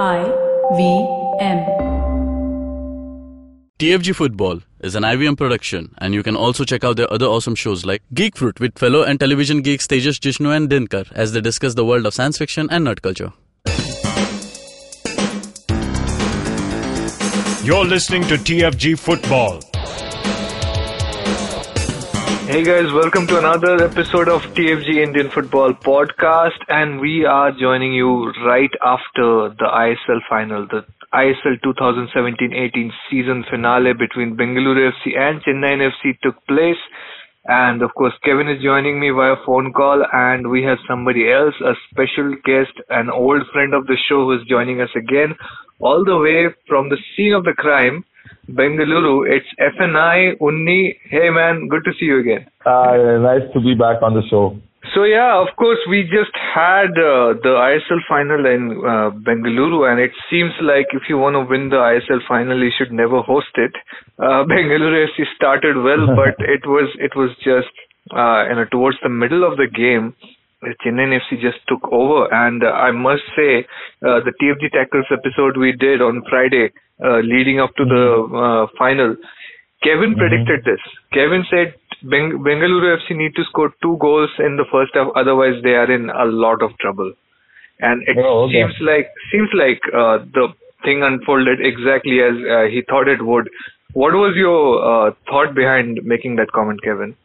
I V M. TFG Football is an IVM production, and you can also check out their other awesome shows like Geek Fruit with fellow and television geeks Tejas Jishnu and Dinkar as they discuss the world of science fiction and nerd culture. You're listening to TFG Football. Hey guys, welcome to another episode of TFG Indian Football Podcast, and we are joining you right after the ISL final, the ISL 2017-18 season finale between Bengaluru FC and Chennai FC took place. And of course, Kevin is joining me via phone call, and we have somebody else, a special guest, an old friend of the show who is joining us again, all the way from the scene of the crime. Bengaluru. It's FNI Unni. Hey man, good to see you again. Uh, nice to be back on the show. So yeah, of course, we just had uh, the ISL final in uh, Bengaluru, and it seems like if you want to win the ISL final, you should never host it. Uh, Bengaluru FC started well, but it was it was just uh, you know towards the middle of the game. Chennai FC just took over, and uh, I must say, uh, the TFG Tackles episode we did on Friday, uh, leading up to the uh, final, Kevin Mm-hmm. predicted this. Kevin said Beng- Bengaluru FC need to score two goals in the first half, otherwise they are in a lot of trouble. And it Oh, okay. seems like seems like uh, the thing unfolded exactly as uh, he thought it would. What was your uh, thought behind making that comment, Kevin?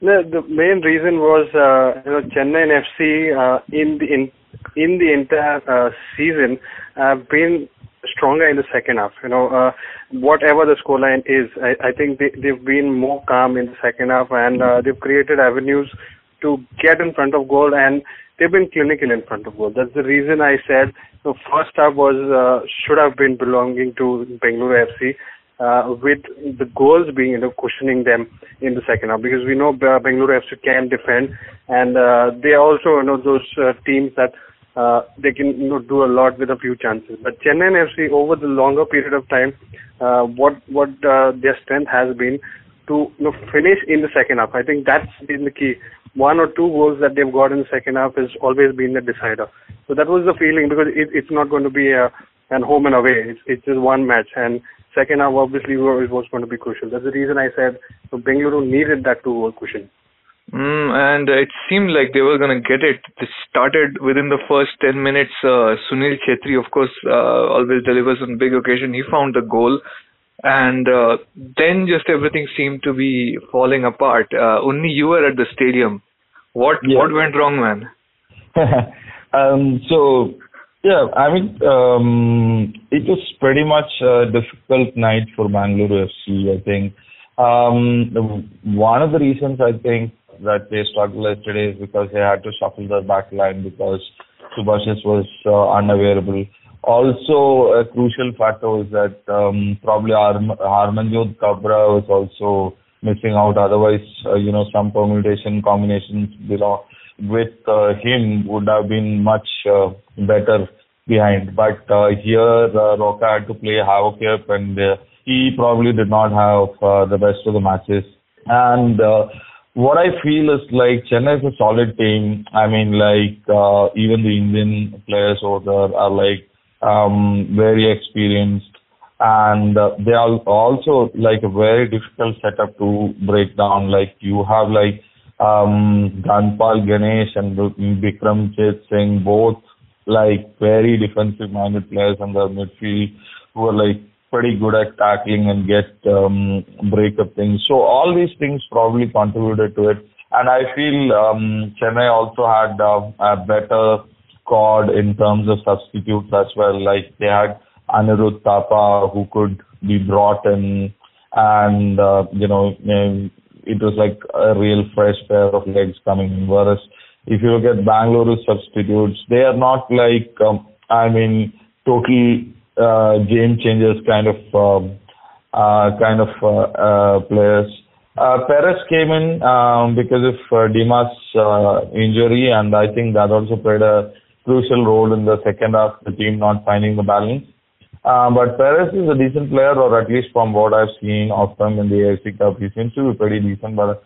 No, the main reason was uh, you know Chennai FC uh, in the in, in the entire uh, season have been stronger in the second half. You know, uh, whatever the scoreline is, I, I think they, they've been more calm in the second half and uh, they've created avenues to get in front of goal and they've been clinical in front of goal. That's the reason I said the first half was uh, should have been belonging to Bengaluru FC uh, with the goals being you know cushioning them in the second half because we know Bengaluru FC can defend and uh, they are also you know those uh, teams that uh, they can you know do a lot with a few chances. But Chennai FC over the longer period of time, uh, what what uh, their strength has been to you know finish in the second half. I think that's been the key. One or two goals that they've got in the second half has always been the decider. So that was the feeling because it, it's not going to be a an home and away. It's it's just one match and second half obviously was was going to be crucial. That's the reason I said so Bengaluru needed that two goal cushion. Mm, and it seemed like they were going to get it. They started within the first 10 minutes. Uh, Sunil Chhetri, of course, uh, always delivers on big occasion. He found the goal. And uh, then just everything seemed to be falling apart. Uh, Unni you were at the stadium. What Yeah. what went wrong, man? um, so yeah, I mean, um, it was pretty much a difficult night for Bangalore FC. I think um, one of the reasons I think that they struggled yesterday is because they had to shuffle their back line because Subhasish was uh, unavailable. Also, a crucial factor was that um, probably Harm- Harmanjot Khabra was also missing out. Otherwise, uh, you know, some permutation combinations with uh, him would have been much uh, better behind. But uh, here, uh, Roca had to play havoc and uh, he probably did not have uh, the best of the matches. And uh, what I feel is like Chennai is a solid team. I mean, like uh, even the Indian players over there are like um, very experienced, and uh, they are also like a very difficult setup to break down. Like you have like um, Dhanpal Ganesh and Bikramjit Singh, both like very defensive minded players in the midfield who are like pretty good at tackling and get um, break up things. So all these things probably contributed to it. And I feel um, Chennai also had uh, a better squad in terms of substitutes as well. Like they had Anirudh Thapa who could be brought in and, uh, you know, um, it was like a real fresh pair of legs coming in. Whereas if you look at Bangalore's substitutes, they are not like, um, I mean, total uh, game changers kind of um, uh, kind of uh, uh, players. Uh, Perez came in um, because of uh, Dimas' uh, injury, and I think that also played a crucial role in the second half, the team not finding the balance. But Perez is a decent player, or at least from what I've seen of him in the AFC Cup, he seems to be pretty decent. But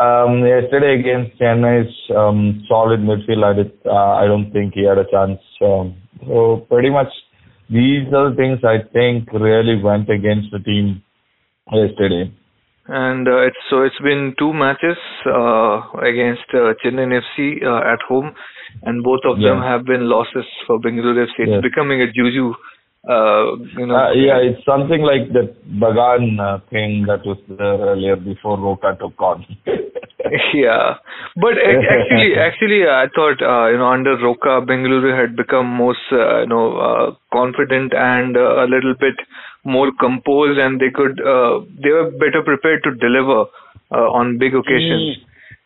um, yesterday against Chennai's um, solid midfield, I, did, I don't think he had a chance. Um, so pretty much these are the things I think really went against the team yesterday. And uh, it's so it's been two matches uh, against uh, Chennai FC uh, at home, and both of them have been losses for Bengaluru FC. It's Yes. becoming a juju. Uh, you know, Uh, yeah, it's something like the Bagan uh, thing that was there earlier before Roca took on. yeah. But actually, actually, I thought uh, you know under Roca, Bengaluru had become most uh, you know uh, confident and uh, a little bit more composed, and they could uh, they were better prepared to deliver uh, on big occasions.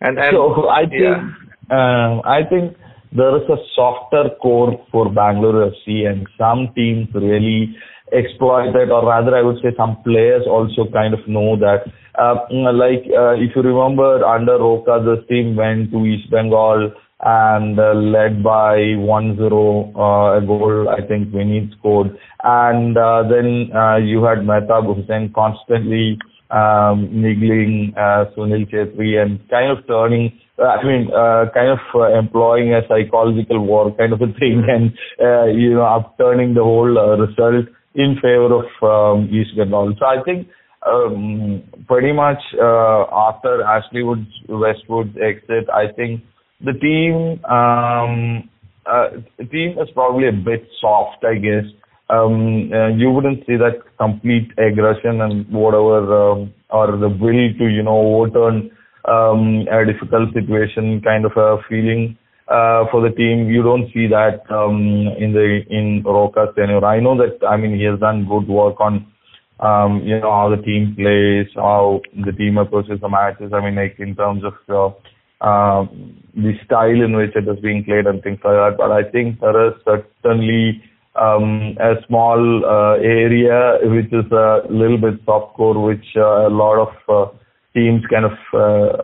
And, and so I think yeah. uh, I think there is a softer core for Bangalore FC, and some teams really exploit it, or rather, I would say some players also kind of know that. Uh, like uh, if you remember, under Roca, this team went to East Bengal and uh, led by 1-0 uh, a goal. I think Vinny scored, and uh, then uh, you had Mehtab Hussain constantly um, niggling uh, Sunil Chhetri and kind of turning, uh, I mean, uh, kind of uh, employing a psychological war kind of a thing and, uh, you know, upturning the whole uh, result in favor of um, East Bengal. So I think um, pretty much uh, after Ashley Wood's Westwood's exit, I think the team um, uh, the team is probably a bit soft, I guess. Um, uh, you wouldn't see that complete aggression and whatever, um, or the will to you know overturn um, a difficult situation kind of a feeling uh, for the team. You don't see that um, in the in Roca's tenure. I know that. I mean, he has done good work on um, you know, how the team plays, how the team approaches the matches. I mean, like in terms of uh, uh, the style in which it is being played and things like that. But I think there is certainly um, a small uh, area which is a little bit soft core, which uh, a lot of uh, teams kind of, uh,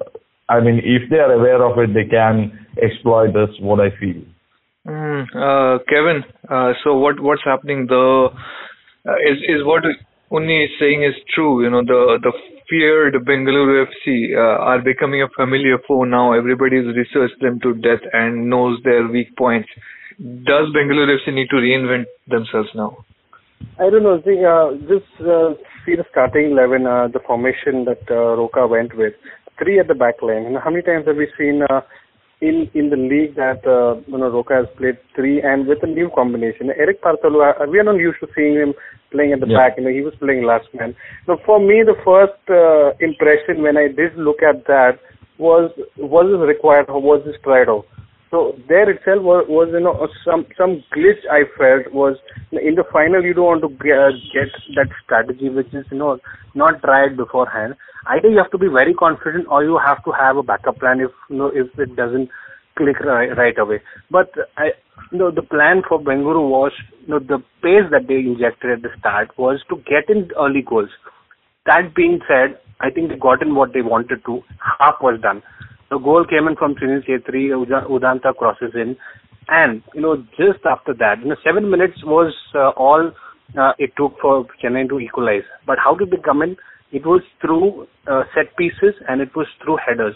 I mean, if they are aware of it, they can exploit this. What I feel. Mm, Kevin, uh, so what what's happening? The is is what Unni is saying is true. You know, the the feared Bengaluru FC are becoming a familiar foe now. Everybody's researched them to death and knows their weak points. Does Bengaluru FC need to reinvent themselves now? I don't know. See, uh, just uh, see the starting eleven, uh, the formation that uh, Roca went with. Three at the back line. You know, how many times have we seen uh, in in the league that uh, you know Roca has played three and with a new combination? Erik Paartalu, uh, we are not used to seeing him playing at the Yeah. back. You know, he was playing last man. So for me, the first uh, impression when I did look at that was was this required or was this tried out? So there itself was, was you know some some glitch I felt was in the final you don't want to get, uh, get that strategy which is you know not tried beforehand. Either you have to be very confident or you have to have a backup plan if you know if it doesn't click right, right away. But I you know the plan for Bengaluru was you know the pace that they injected at the start was to get in early goals. That being said, I think they got in what they wanted to. Half was done. The goal came in from Sunil Chhetri, Uda- Udanta crosses in, and you know just after that, you know seven minutes was uh, all uh, it took for Chennai to equalize. But how did they come in? It was through uh, set pieces and it was through headers.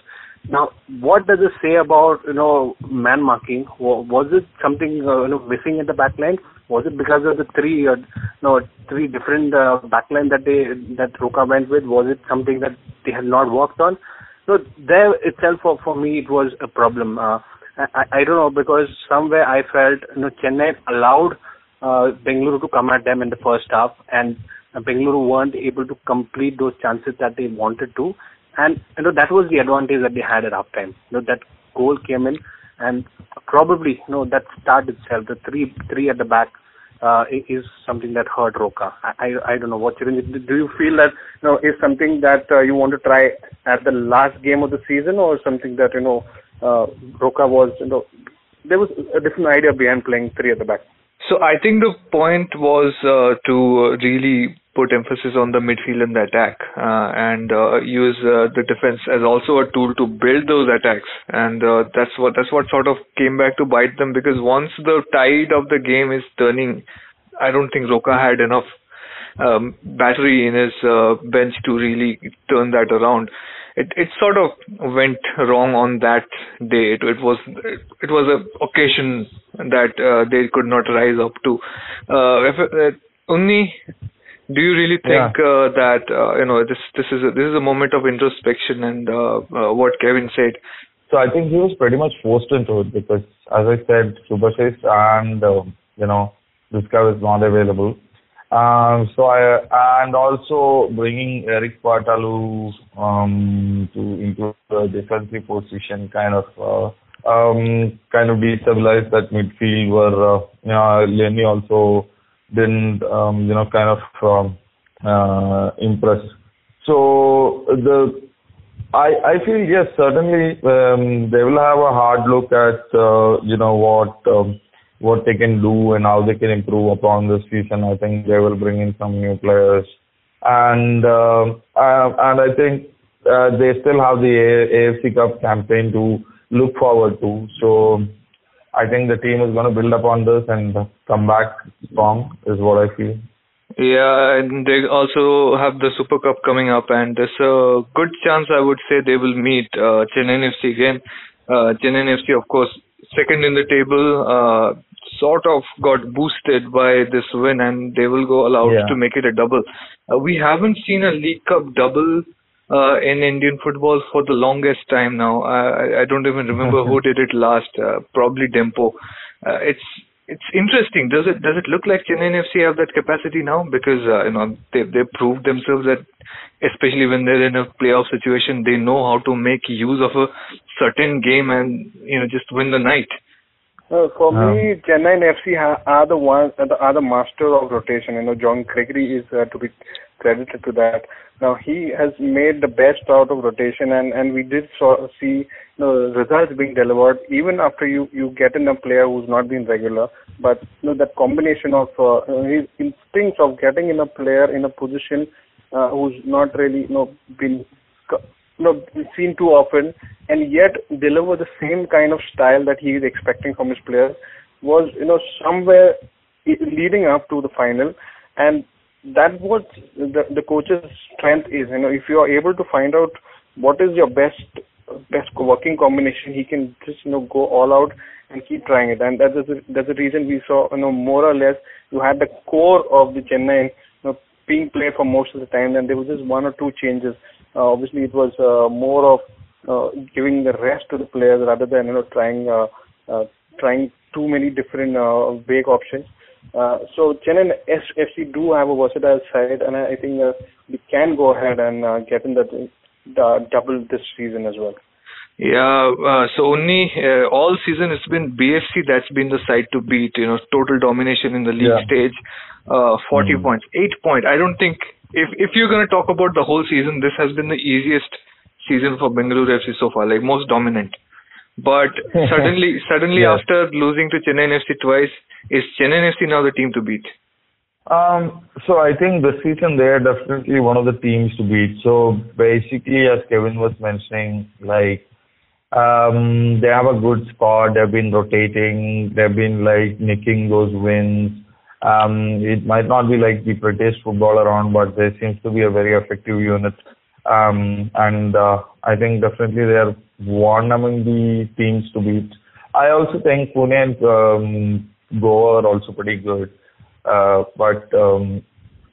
Now, what does it say about you know man marking? Was it something uh, you know missing in the back line? Was it because of the three uh, no three different uh, back line that they that Roca went with? Was it something that they had not worked on? So there itself for, for me it was a problem. Uh, I, I don't know because somewhere I felt you know Chennai allowed uh, Bengaluru to come at them in the first half and uh, Bengaluru weren't able to complete those chances that they wanted to. And you know that was the advantage that they had at halftime. You know that goal came in, and probably you know that start itself, the three three at the back, uh, is something that hurt Roca. I I, I don't know what you do. You feel that you know is something that uh, you want to try at the last game of the season, or something that you know uh, Roca was you know there was a different idea behind playing three at the back. So I think the point was uh, to really put emphasis on the midfield and the attack, uh, and uh, use uh, the defense as also a tool to build those attacks. And uh, that's what that's what sort of came back to bite them because once the tide of the game is turning, I don't think Roca had enough um, battery in his uh, bench to really turn that around. it it sort of went wrong on that day. It, it was it was a occasion that uh, they could not rise up to. Uh, if, uh, Unni do you really think Yeah. uh, that uh, you know this this is a, this is a moment of introspection and uh, uh, what Kevin said? So I think he was pretty much forced into it because, as I said, Subhasish and uh, you know this guy was not available. Um, so I and also bringing Erik Paartalu um, to into the defensive position kind of uh, um, kind of destabilize that midfield where uh, you know Lenny also didn't um, you know kind of um, uh, impress. So the I I feel yes, certainly um, they will have a hard look at uh, you know what um, what they can do and how they can improve upon this season. I think they will bring in some new players, and uh, and I think uh, they still have the AFC Cup campaign to look forward to. So I think the team is going to build upon this and come back strong. Is what I feel. Yeah, and they also have the Super Cup coming up, and there's a good chance I would say they will meet uh, Chennai FC again. Uh, Chennai FC, of course, second in the table, uh, sort of got boosted by this win, and they will go allowed Yeah. to make it a double. Uh, we haven't seen a League Cup double uh, in Indian football for the longest time now. I, I- I don't even remember who did it last. Uh, probably Dempo. Uh, it's it's interesting. Does it does it look like Chennai FC have that capacity now? Because uh, you know they they proved themselves that especially when they're in a playoff situation, they know how to make use of a certain game and you know just win the night. Uh, for Um, me, Chennai and FC ha- are the ones are the, are the master of rotation. You know, John Gregory is uh, to be credited to that. Now he has made the best out of rotation, and and we did saw, see you know, results being delivered even after you you get in a player who's not been regular. But you know that combination of uh, his instincts of getting in a player in a position uh, who's not really you know been you know, seen too often, and yet deliver the same kind of style that he is expecting from his players was, you know, somewhere leading up to the final, and that what the the coach's strength is. You know, if you are able to find out what is your best best working combination, he can just you know go all out and keep trying it, and that is the, that's the reason we saw you know more or less you had the core of the Chennai you know being played for most of the time, and there was just one or two changes. Uh, obviously, it was uh, more of uh, giving the rest to the players rather than you know trying uh, uh, trying too many different uh, vague options. Uh, so Chennai S- FC do have a versatile side, and I, I think uh, we can go ahead and uh, get in the, the double this season as well. Yeah, uh, so Unni uh, all season it's been BFC that's been the side to beat. You know, total domination in the league Yeah. stage, uh, 40 Mhm. points, eight point. I don't think if if you're going to talk about the whole season, this has been the easiest season for Bengaluru FC so far, like most dominant. But suddenly, suddenly Yeah. after losing to Chennai FC twice, is Chennai FC now the team to beat? Um, so I think this season they are definitely one of the teams to beat. So basically, as Kevin was mentioning, like um, they have a good squad. They've been rotating. They've been like nicking those wins. Um, it might not be like the prettiest football around, but there seems to be a very effective unit. Um, and uh, I think definitely they are one among the teams to beat. I also think Pune and um, Goa are also pretty good. Uh, but um,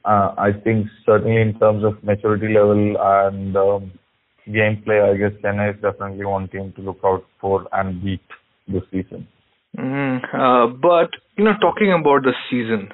uh, I think certainly in terms of maturity level and um, gameplay, I guess Chennai is definitely one team to look out for and beat this season. Mm, uh, but you know, talking about the season,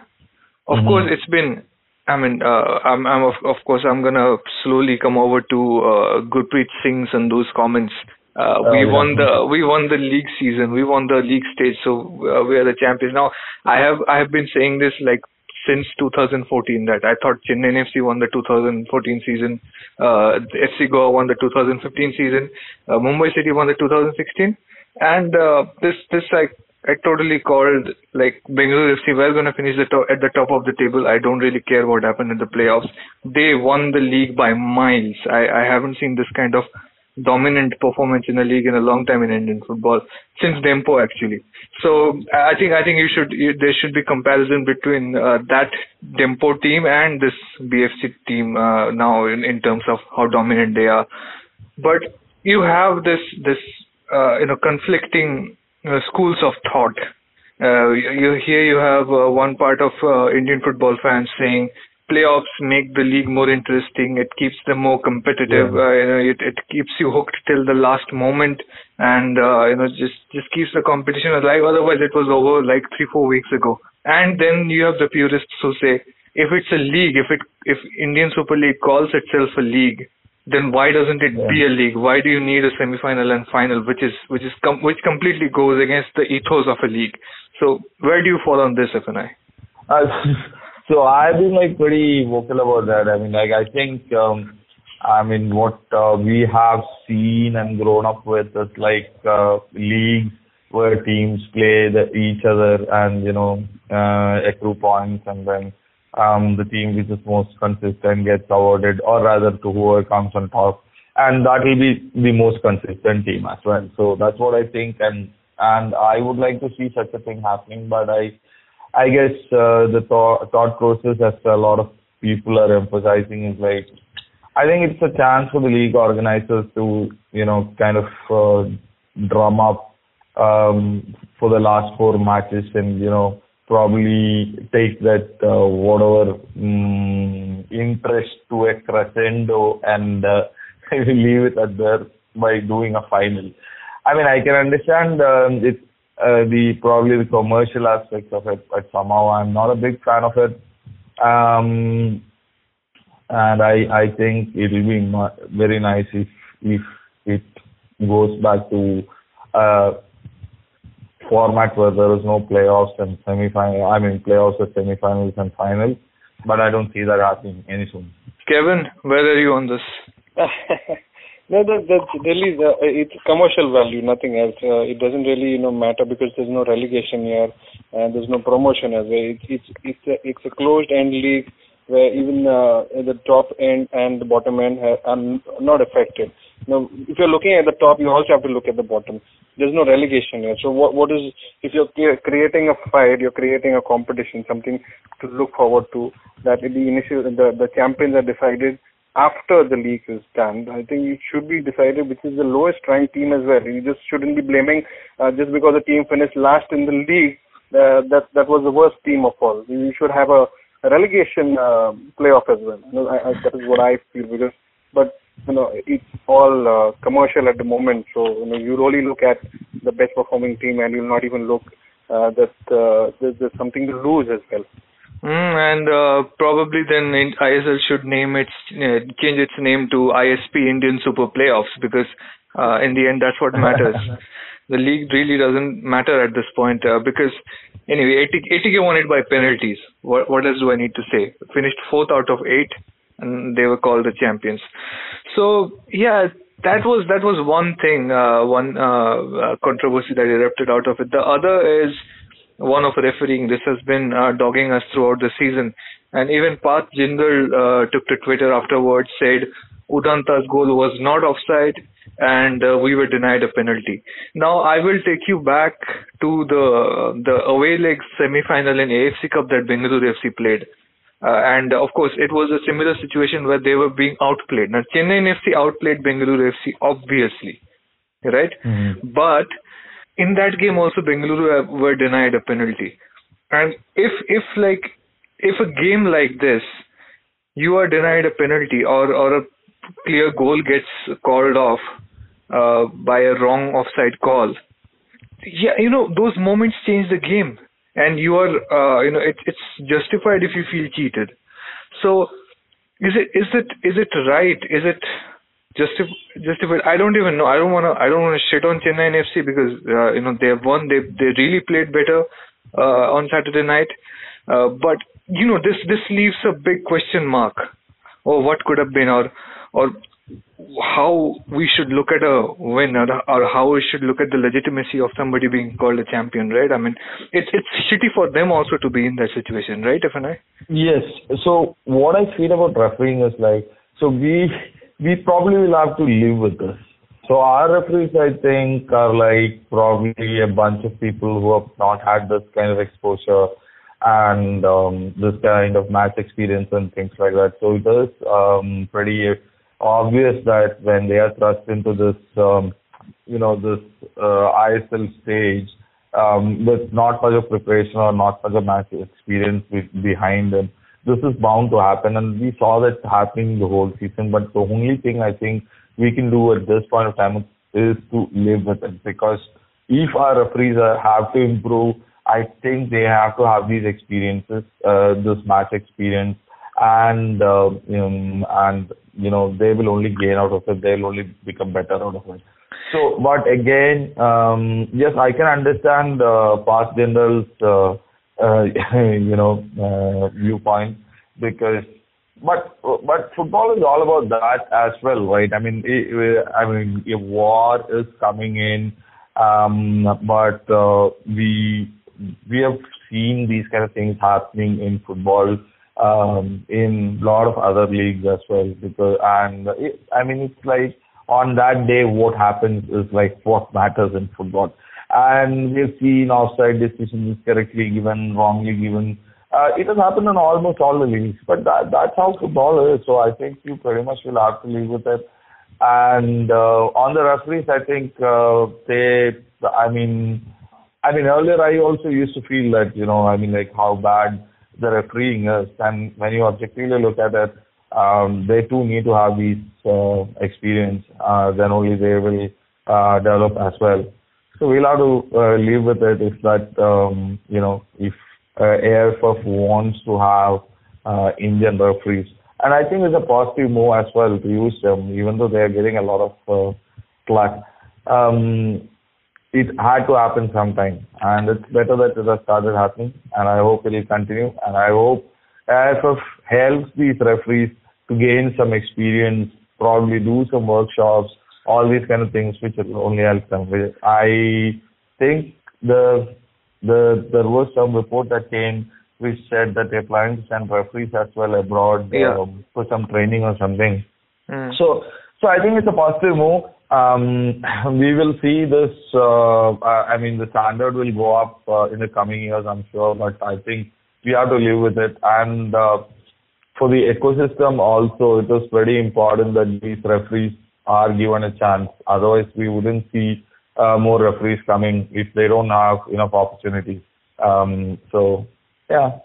of Mhm. course, it's been. I mean, uh, I'm, I'm of, of course, I'm gonna slowly come over to uh, Gurpreet Singh's and those comments. Uh, Oh, we yeah. won the we won the league season. We won the league stage, so uh, we are the champions. Now, I have I have been saying this like since 2014 that I thought Chennai FC won the 2014 season, uh, FC Goa won the 2015 season, uh, Mumbai City won the 2016, and uh, this this like I totally called like Bengaluru FC were going to finish the top, at the top of the table. I don't really care what happened in the playoffs. They won the league by miles. I, I haven't seen this kind of dominant performance in the league in a long time in Indian football since Dempo actually. So I think I think you should you, there should be comparison between uh, that Dempo team and this BFC team uh, now in, in terms of how dominant they are. but you have this this uh, you know conflicting schools of thought. Uh, you here you have uh, one part of uh, Indian football fans saying playoffs make the league more interesting. It keeps them more competitive. Yeah. Uh, you know, it, it keeps you hooked till the last moment, and uh, you know, just just keeps the competition alive. Otherwise, it was over like three four weeks ago. And then you have the purists who say, if it's a league, if it if Indian Super League calls itself a league, then why doesn't it be a league? Why do you need a semi-final and final, which is which is com- which completely goes against the ethos of a league? So where do you fall on this, FNI? Uh, so I've been like pretty vocal about that. I mean, like I think, um, I mean, what uh, we have seen and grown up with is like uh, leagues where teams play the, each other and you know uh, accrue points, and then um, the team which is most consistent gets awarded, or rather to whoever comes on top, and that will be the most consistent team as well. So that's what I think, and and I would like to see such a thing happening, but I I guess uh, the thought, thought process as a lot of people are emphasizing is like, I think it's a chance for the league organizers to, you know, kind of uh, drum up um, for the last four matches and, you know, probably take that uh, whatever um, interest to a crescendo and uh, leave it at there by doing a final. I mean, I can understand um, it uh, the probably the commercial aspects of it, but somehow I'm not a big fan of it. Um, and I I think it will be very nice if if it goes back to uh, format where there is no playoffs and semi-final. I mean playoffs and semi-finals and finals, but I don't see that happening any soon. Kevin, where are you on this? no, that that's really the, it's commercial value, nothing else. Uh, it doesn't really you know matter because there's no relegation here and there's no promotion as well. It's it's it's a, it's a closed end league where even uh, the top end and the bottom end are not affected. Now, if you're looking at the top, you also have to look at the bottom. There's no relegation here. So what what is if you're creating a fight, you're creating a competition, something to look forward to. That the initial the the champions are decided after the league is done. I think it should be decided which is the lowest ranked team as well. You just shouldn't be blaming uh, just because the team finished last in the league. Uh, that that was the worst team of all. You should have a, relegation uh, playoff as well. You know, I, I, that is what I feel because, but you know, it's all uh, commercial at the moment. So you know, you really look at the best performing team, and you'll not even look uh, that uh, there's, there's something to lose as well. Mm, and uh, probably then ISL should name its uh, change its name to ISP Indian Super Playoffs because uh, in the end that's what matters. the league really doesn't matter at this point uh, because anyway ATK, won it by penalties. What what else do I need to say? Finished fourth out of eight, and they were called the champions. So yeah. That was that was one thing, uh, one uh, uh, controversy that erupted out of it. The other is one of refereeing. This has been uh, dogging us throughout the season. And even Parth Jindal uh, took to Twitter afterwards, said Udanta's goal was not offside and uh, we were denied a penalty. Now I will take you back to the the away leg semi-final in AFC Cup that Bengaluru FC played. Uh, and of course, it was a similar situation where they were being outplayed. Now, Chennai FC outplayed Bengaluru FC, obviously, right? But in that game also Bengaluru were denied a penalty. And if if like if a game like this you are denied a penalty or or a clear goal gets called off uh, by a wrong offside call, yeah, you know those moments change the game, and you are uh, you know it, it's justified if you feel cheated. So is it is it is it right? Is it justif- justified. I don't even know. I don't wanna. I don't wanna shit on Chennai FC because uh, you know they have won. They they really played better uh, on Saturday night. Uh, but you know this this leaves a big question mark. Or what could have been, or or how we should look at a win, or, or how we should look at the legitimacy of somebody being called a champion, right? I mean, it's it's shitty for them also to be in that situation, right? FNI. Yes. So what I feel about refereeing is like, so we we probably will have to live with this. So our referees, I think, are like probably a bunch of people who have not had this kind of exposure and um, this kind of match experience and things like that. So it is um, pretty obvious that when they are thrust into this, um, you know, this uh, ISL stage um, with not much of preparation or not much of match experience with, behind them, this is bound to happen. And we saw that happening the whole season. But the only thing I think we can do at this point of time is to live with it because if our referees are, have to improve, I think they have to have these experiences, uh, this match experience, and uh, um, and you know they will only gain out of it. They'll only become better out of it. So, but again, um, yes, I can understand uh, Parth Jindal's, uh, uh, you know, uh, viewpoint because, but but football is all about that as well, right? I mean, it, I mean, a war is coming in, um, but uh, we we have seen these kind of things happening in football um, in lot of other leagues as well. Because and it, I mean, it's like on that day, what happens is like what matters in football. And we've seen offside decisions correctly given, wrongly given. Uh, it has happened in almost all the leagues, but that, that's how football is. So I think you pretty much will have to live with it. And uh, on the referees, I think uh, they, I mean, I mean, earlier I also used to feel that, you know, I mean, like how bad the refereeing us. And when you objectively look at it, um, they too need to have these uh, experience. Uh, then only they will uh, develop as well. So we'll have to uh, live with it. If that, um, you know, if uh, AFF wants to have uh, Indian referees, and I think it's a positive move as well to use them, even though they are getting a lot of uh. Um, it had to happen sometime, and it's better that it has started happening, and I hope it will continue, and I hope AFF helps these referees to gain some experience, probably do some workshops, all these kind of things, which will only help them. I think the the there was some report that came which said that they're planning to send referees as well abroad Yeah. um, for some training or something. Mm. So, so I think it's a positive move. Um, we will see this. Uh, I mean, the standard will go up uh, in the coming years, I'm sure. But I think we have to live with it. And uh, for the ecosystem, also, it is very important that these referees are given a chance. Otherwise, we wouldn't see more referees coming if they don't have enough opportunities. Um, so, yeah,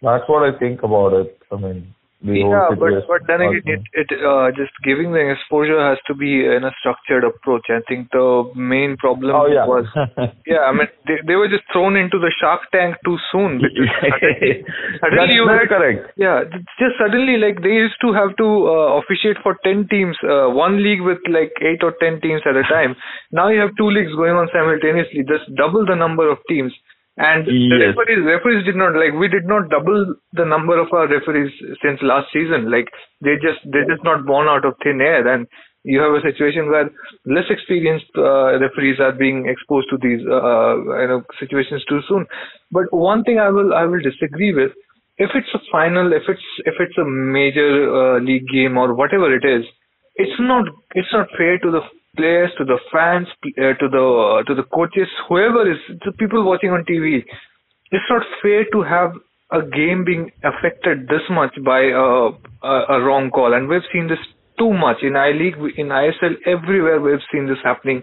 that's what I think about it. I mean, whole Yeah, but but then again, it it uh, just giving the exposure has to be in a structured approach. I think the main problem Oh, yeah. was yeah. I mean, they they were just thrown into the Shark Tank too soon. Suddenly, suddenly you had correct. yeah, just suddenly like they used to have to uh, officiate for ten teams, uh, one league with like eight or ten teams at a time. Now you have two leagues going on simultaneously, just double the number of teams. And the referees, referees did not like we did not double the number of our referees since last season. Like they just they're just not born out of thin air, and you have a situation where less experienced uh, referees are being exposed to these uh, you know situations too soon. But one thing I will I will disagree with if it's a final, if it's if it's a major uh, league game or whatever it is, it's not it's not fair to the players, to the fans, uh, to the uh, to the coaches, whoever is the people watching on TV. It's not fair to have a game being affected this much by a, a, a wrong call, and we've seen this too much in I League, in ISL, everywhere we've seen this happening.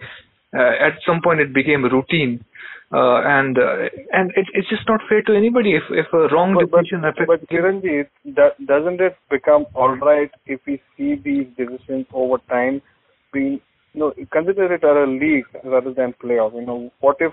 Uh, at some point, it became routine. Uh, and uh, and it, it's just not fair to anybody if if a wrong But, but, decision affects but Kiranji, doesn't it become all right if we see these decisions over time being, know, consider it as a league rather than playoff. You know, what if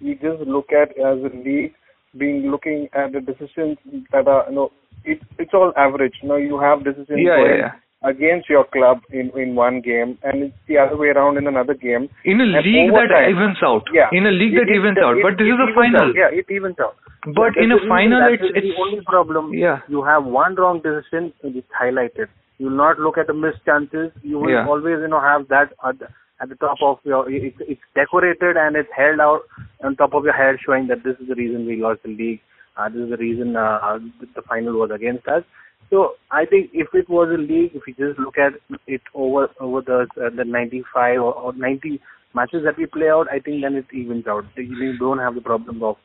we just look at as a league being looking at the decisions that are, you know, it, it's all average. You know, you have decisions Yeah, going yeah, against your club in in one game, and it's the other way around in another game. in a And league that time- evens out. Yeah. In a league that It- evens out. But this is a final. out. Yeah, it evens out. But Yeah, in a final, it's it's the only problem. Yeah. You have one wrong decision, and it's highlighted. You will not look at the missed chances. You will Yeah. always, you know, have that at the, at the top of your. It's, it's decorated and it's held out on top of your head, showing that this is the reason we lost the league. Uh, this is the reason uh, the final was against us. So I think if it was a league, if you just look at it over over the uh, the 95 or, or 90 matches that we play out, I think then it evens out. You don't have the problem of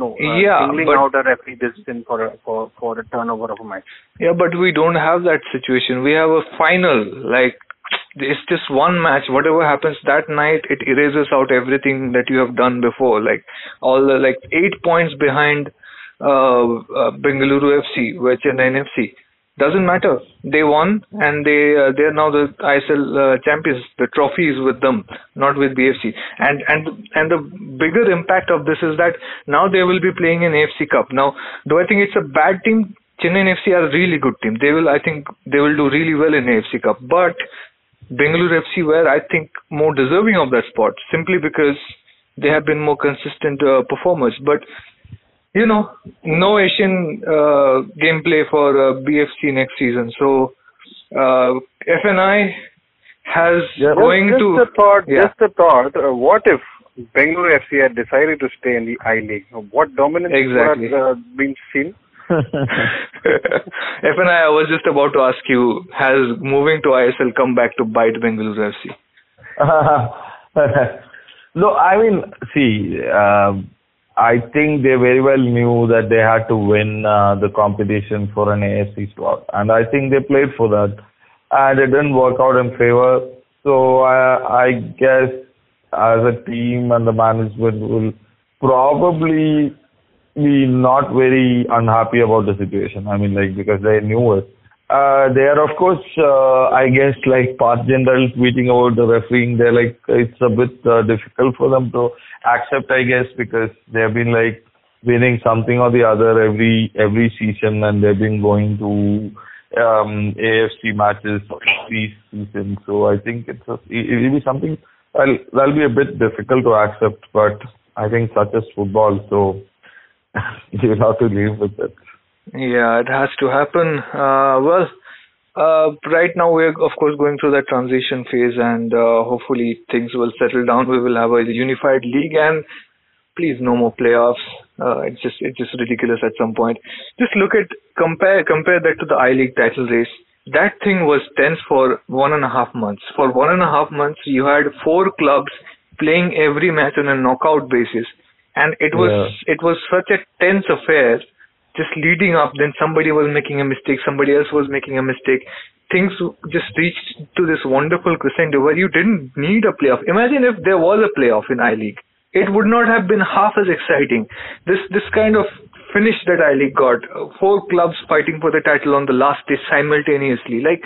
No, uh, Yeah, singling but- out a referee decision for a, for for a turnover of a match. Yeah, but we don't have that situation. We have a final. Like, it's just one match. Whatever happens that night, it erases out everything that you have done before. Like, all the, like, eight points behind uh, uh, Bengaluru FC, where Chennai FC. Doesn't matter. They won, and they uh, they are now the ISL uh, champions. The trophy is with them, not with BFC. And and and the bigger impact of this is that now they will be playing in AFC Cup. Now, do I think it's a bad team? Chennai FC are a really good team. They will, I think, they will do really well in AFC Cup. But Bengaluru FC were, I think, more deserving of that spot simply because they have been more consistent uh, performers. But you know, no Asian uh, gameplay for uh, BFC next season. So uh, FNI has Yeah. going just, to just a thought. yeah. Just a thought. Uh, what if Bengaluru FC had decided to stay in the I League? What dominance Exactly. would have uh, been seen? FNI, I was just about to ask you, has moving to ISL come back to bite Bengaluru FC? no, I mean, see, um, I think they very well knew that they had to win uh, the competition for an AFC spot, and I think they played for that, and it didn't work out in favor. So I, I guess as a team and the management will probably be not very unhappy about the situation. I mean, like because they knew it. Uh, they are of course, uh, I guess, like Parth Jindal tweeting about the refereeing. They're like it's a bit uh, difficult for them to accept, I guess, because they have been like winning something or the other every every season, and they've been going to um, AFC matches every season. So I think it's a, it will be something that'll, that'll be a bit difficult to accept, but I think such is football, so you'll have to live with it. Yeah, it has to happen. Uh, well, uh, right now we're of course going through that transition phase, and uh, hopefully things will settle down. We will have a unified league, and please no more playoffs. Uh, it's just it's just ridiculous at some point. Just look at compare compare that to the I League title race. That thing was tense for one and a half months. For one and a half months, you had four clubs playing every match on a knockout basis, and it was it was such a tense affair just leading up, then somebody was making a mistake, somebody else was making a mistake. Things just reached to this wonderful crescendo where you didn't need a playoff. Imagine if there was a playoff in I League. It would not have been half as exciting. This this kind of finish that I League got, uh, four clubs fighting for the title on the last day simultaneously. Like,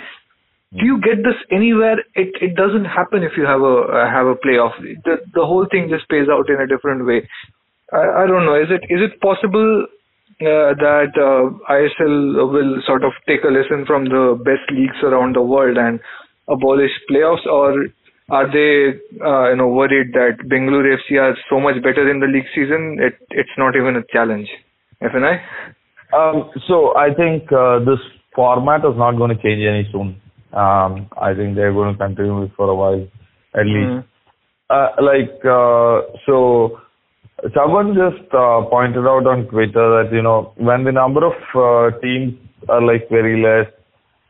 do you get this anywhere? It it doesn't happen if you have a uh, have a playoff. The the whole thing just plays out in a different way. I, I don't know. Is it is it possible uh, that uh, ISL will sort of take a lesson from the best leagues around the world and abolish playoffs, or are they, uh, you know, worried that Bengaluru FC are so much better in the league season? It it's not even a challenge. FNI. Um, so I think uh, this format is not going to change any soon. Um, I think they're going to continue it for a while, at least. Uh, like uh, so, someone just uh, pointed out on Twitter that you know when the number of uh, teams are like very less,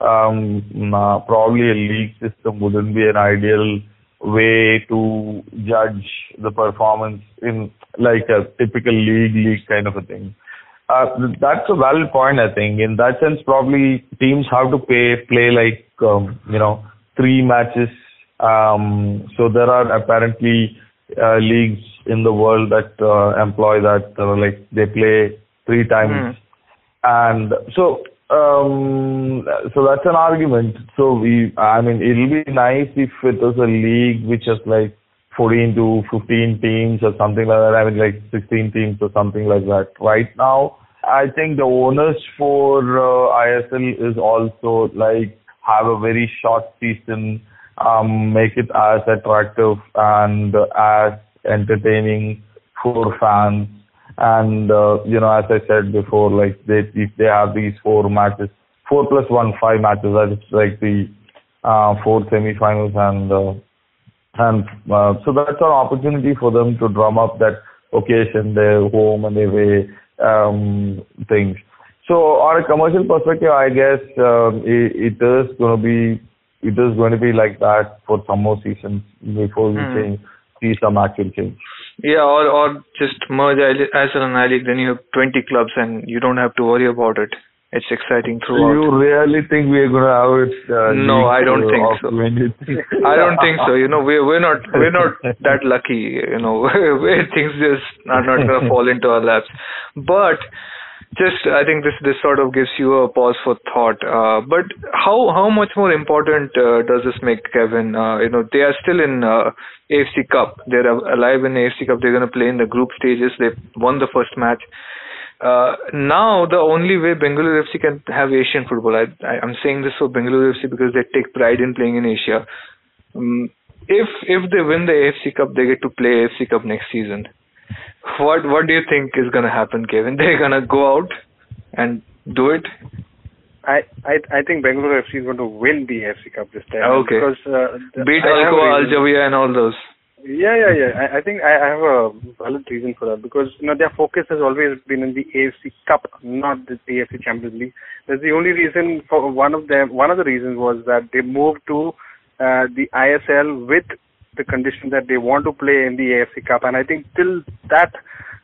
um, probably a league system wouldn't be an ideal way to judge the performance in like a typical league league kind of a thing. Uh, that's a valid point, I think. In that sense, probably teams have to pay, play like, um, you know, three matches. Um, so there are apparently uh, leagues in the world that uh, employ that, uh, like they play three times. And so, um, so that's an argument. So we, I mean, it'll be nice if it was a league which has like 14 to 15 teams or something like that. I mean, like 16 teams or something like that. Right now, I think the onus for uh, ISL is also like have a very short season, um, make it as attractive and as entertaining for fans. And uh, you know, as I said before, like they if they have these four matches, four plus one, five matches. That is like the uh, four semifinals and. Uh, and uh, so that's an opportunity for them to drum up that occasion, their home and away um, things. So on a commercial perspective, I guess um, it, it is going to be it is going to be like that for some more seasons before we Hmm. change, see some actual change. Yeah, or or just merge ISL and I League, then you have 20 clubs and you don't have to worry about it. It's exciting throughout. you really think we're going to have it? Uh, No, I don't think so. I don't think so. You know, we're we're not we're not that lucky. You know, where things just are not going to fall into our laps. But just I think this this sort of gives you a pause for thought. Uh, but how how much more important uh, does this make Kevin? Uh, you know, they are still in uh, AFC Cup. They're alive in AFC Cup. They're going to play in the group stages. They won the first match. Uh, now the only way Bengaluru FC can have Asian football, I, I I'm saying this for Bengaluru FC because they take pride in playing in Asia. Um, if if they win the AFC Cup, they get to play AFC Cup next season. What what do you think is gonna happen, Kevin? They're gonna go out and do it. I, I I think Bengaluru FC is going to win the AFC Cup this time. Okay. Because uh, the- Beat Al-Quwa, Al reason. Jawiya, and all those. Yeah, yeah, yeah. I, I think I, I have a valid reason for that because you know their focus has always been in the AFC Cup, not the AFC Champions League. That's the only reason for one of them. One of the reasons was that they moved to uh, the ISL with the condition that they want to play in the AFC Cup, and I think till that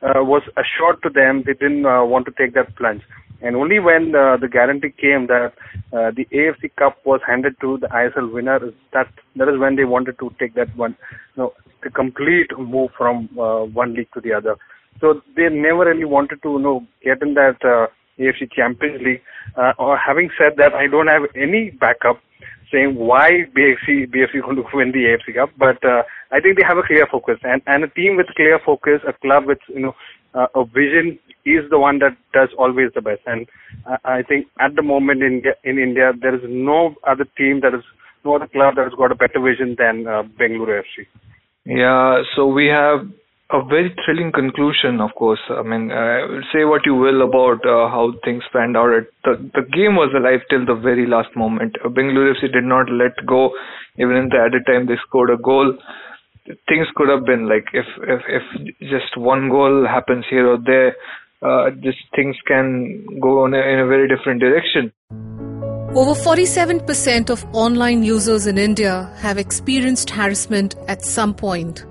uh, was assured to them, they didn't uh, want to take that plunge. And only when uh, the guarantee came that uh, the AFC Cup was handed to the ISL winner, that that is when they wanted to take that one, you know, the complete move from uh, one league to the other. So they never really wanted to, you know, get in that uh, AFC Champions League. Uh, or having said that, I don't have any backup saying why BFC BFC is going to win the AFC Cup, but uh, I think they have a clear focus and and a team with clear focus, a club with you know uh, a vision is the one that does always the best. And I I think at the moment in in India there is no other team that is no other club that has got a better vision than uh, Bengaluru FC. Yeah, so we have a very thrilling conclusion, of course. I mean, uh, say what you will about uh, how things panned out. It- The, the game was alive till the very last moment. Uh, Bengaluru FC did not let go. Even in the added time, they scored a goal. Things could have been like if if if just one goal happens here or there, uh, just things can go in a, in a very different direction. Over 47% of online users in India have experienced harassment at some point.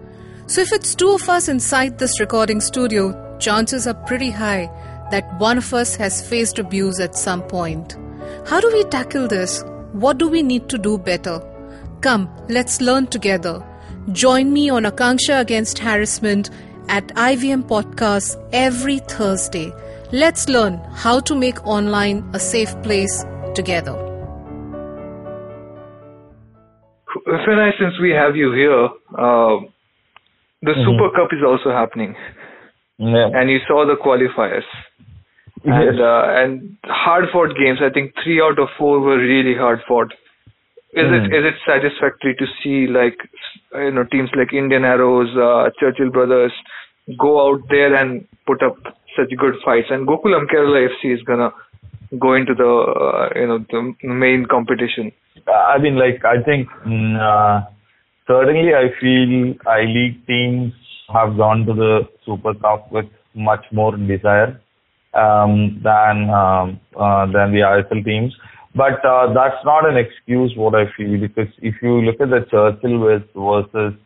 So, if it's two of us inside this recording studio, chances are pretty high that one of us has faced abuse at some point. How do we tackle this? What do we need to do better? Come, let's learn together. Join me on Akanksha Against Harassment at IVM Podcast every Thursday. Let's learn how to make online a safe place together. Vinay, since we have you here, uh, the Super Cup is also happening. Yeah. and you saw the qualifiers and Yes. uh, and hard fought games. I think three out of four were really hard fought. Is Mm. it is it satisfactory to see like you know teams like Indian Arrows, uh, Churchill Brothers go out there and put up such good fights? And Gokulam Kerala FC is gonna go into the uh, you know the main competition. I mean, like, I think mm, uh, certainly I feel I League teams have gone to the Super Cup with much more desire um, than um, uh, than the ISL teams. But uh, that's not an excuse, what I feel, because if you look at the Churchill versus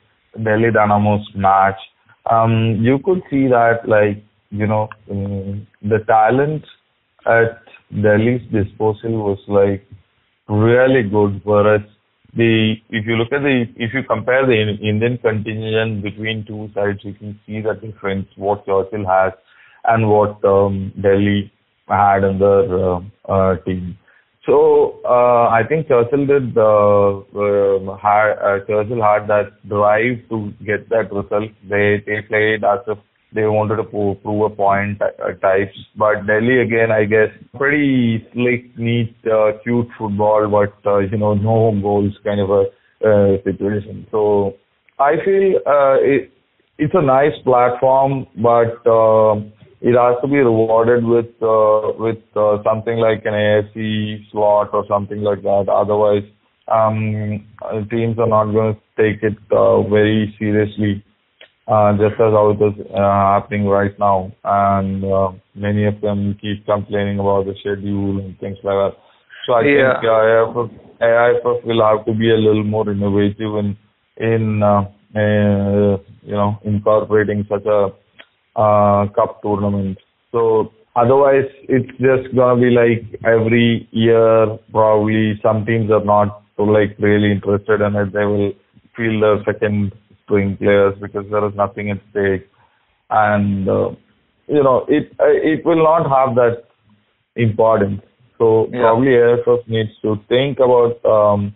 Delhi Dynamos match, um, you could see that, like, you know, um, the talent at Delhi's disposal was like really good whereas the if you look at the if you compare the Indian contingent between two sides you can see the difference what Churchill has and what um, Delhi had in their uh, uh, team. So uh, I think Churchill did uh, uh, had, uh, Churchill had that drive to get that result. They they played as if they wanted to pro- prove a point at, at types. But Delhi again, I guess, pretty slick, neat, uh, cute football, but uh, you know, no goals kind of a uh, situation. So I feel uh, it, it's a nice platform, but uh, it has to be rewarded with uh, with uh, something like an AFC slot or something like that. Otherwise, um, uh, teams are not going to take it uh, very seriously uh, just as how it is uh, happening right now. And uh, many of them keep complaining about the schedule and things like that. So I Yeah. think AIF, AIF will have to be a little more innovative in in uh, uh, you know, incorporating such a uh, cup tournament. So otherwise, it's just gonna be like every year. Probably some teams are not like really interested in it. They will feel the second players because there is nothing at stake, and uh, you know it it will not have that importance. So Yeah. probably AFF needs to think about um,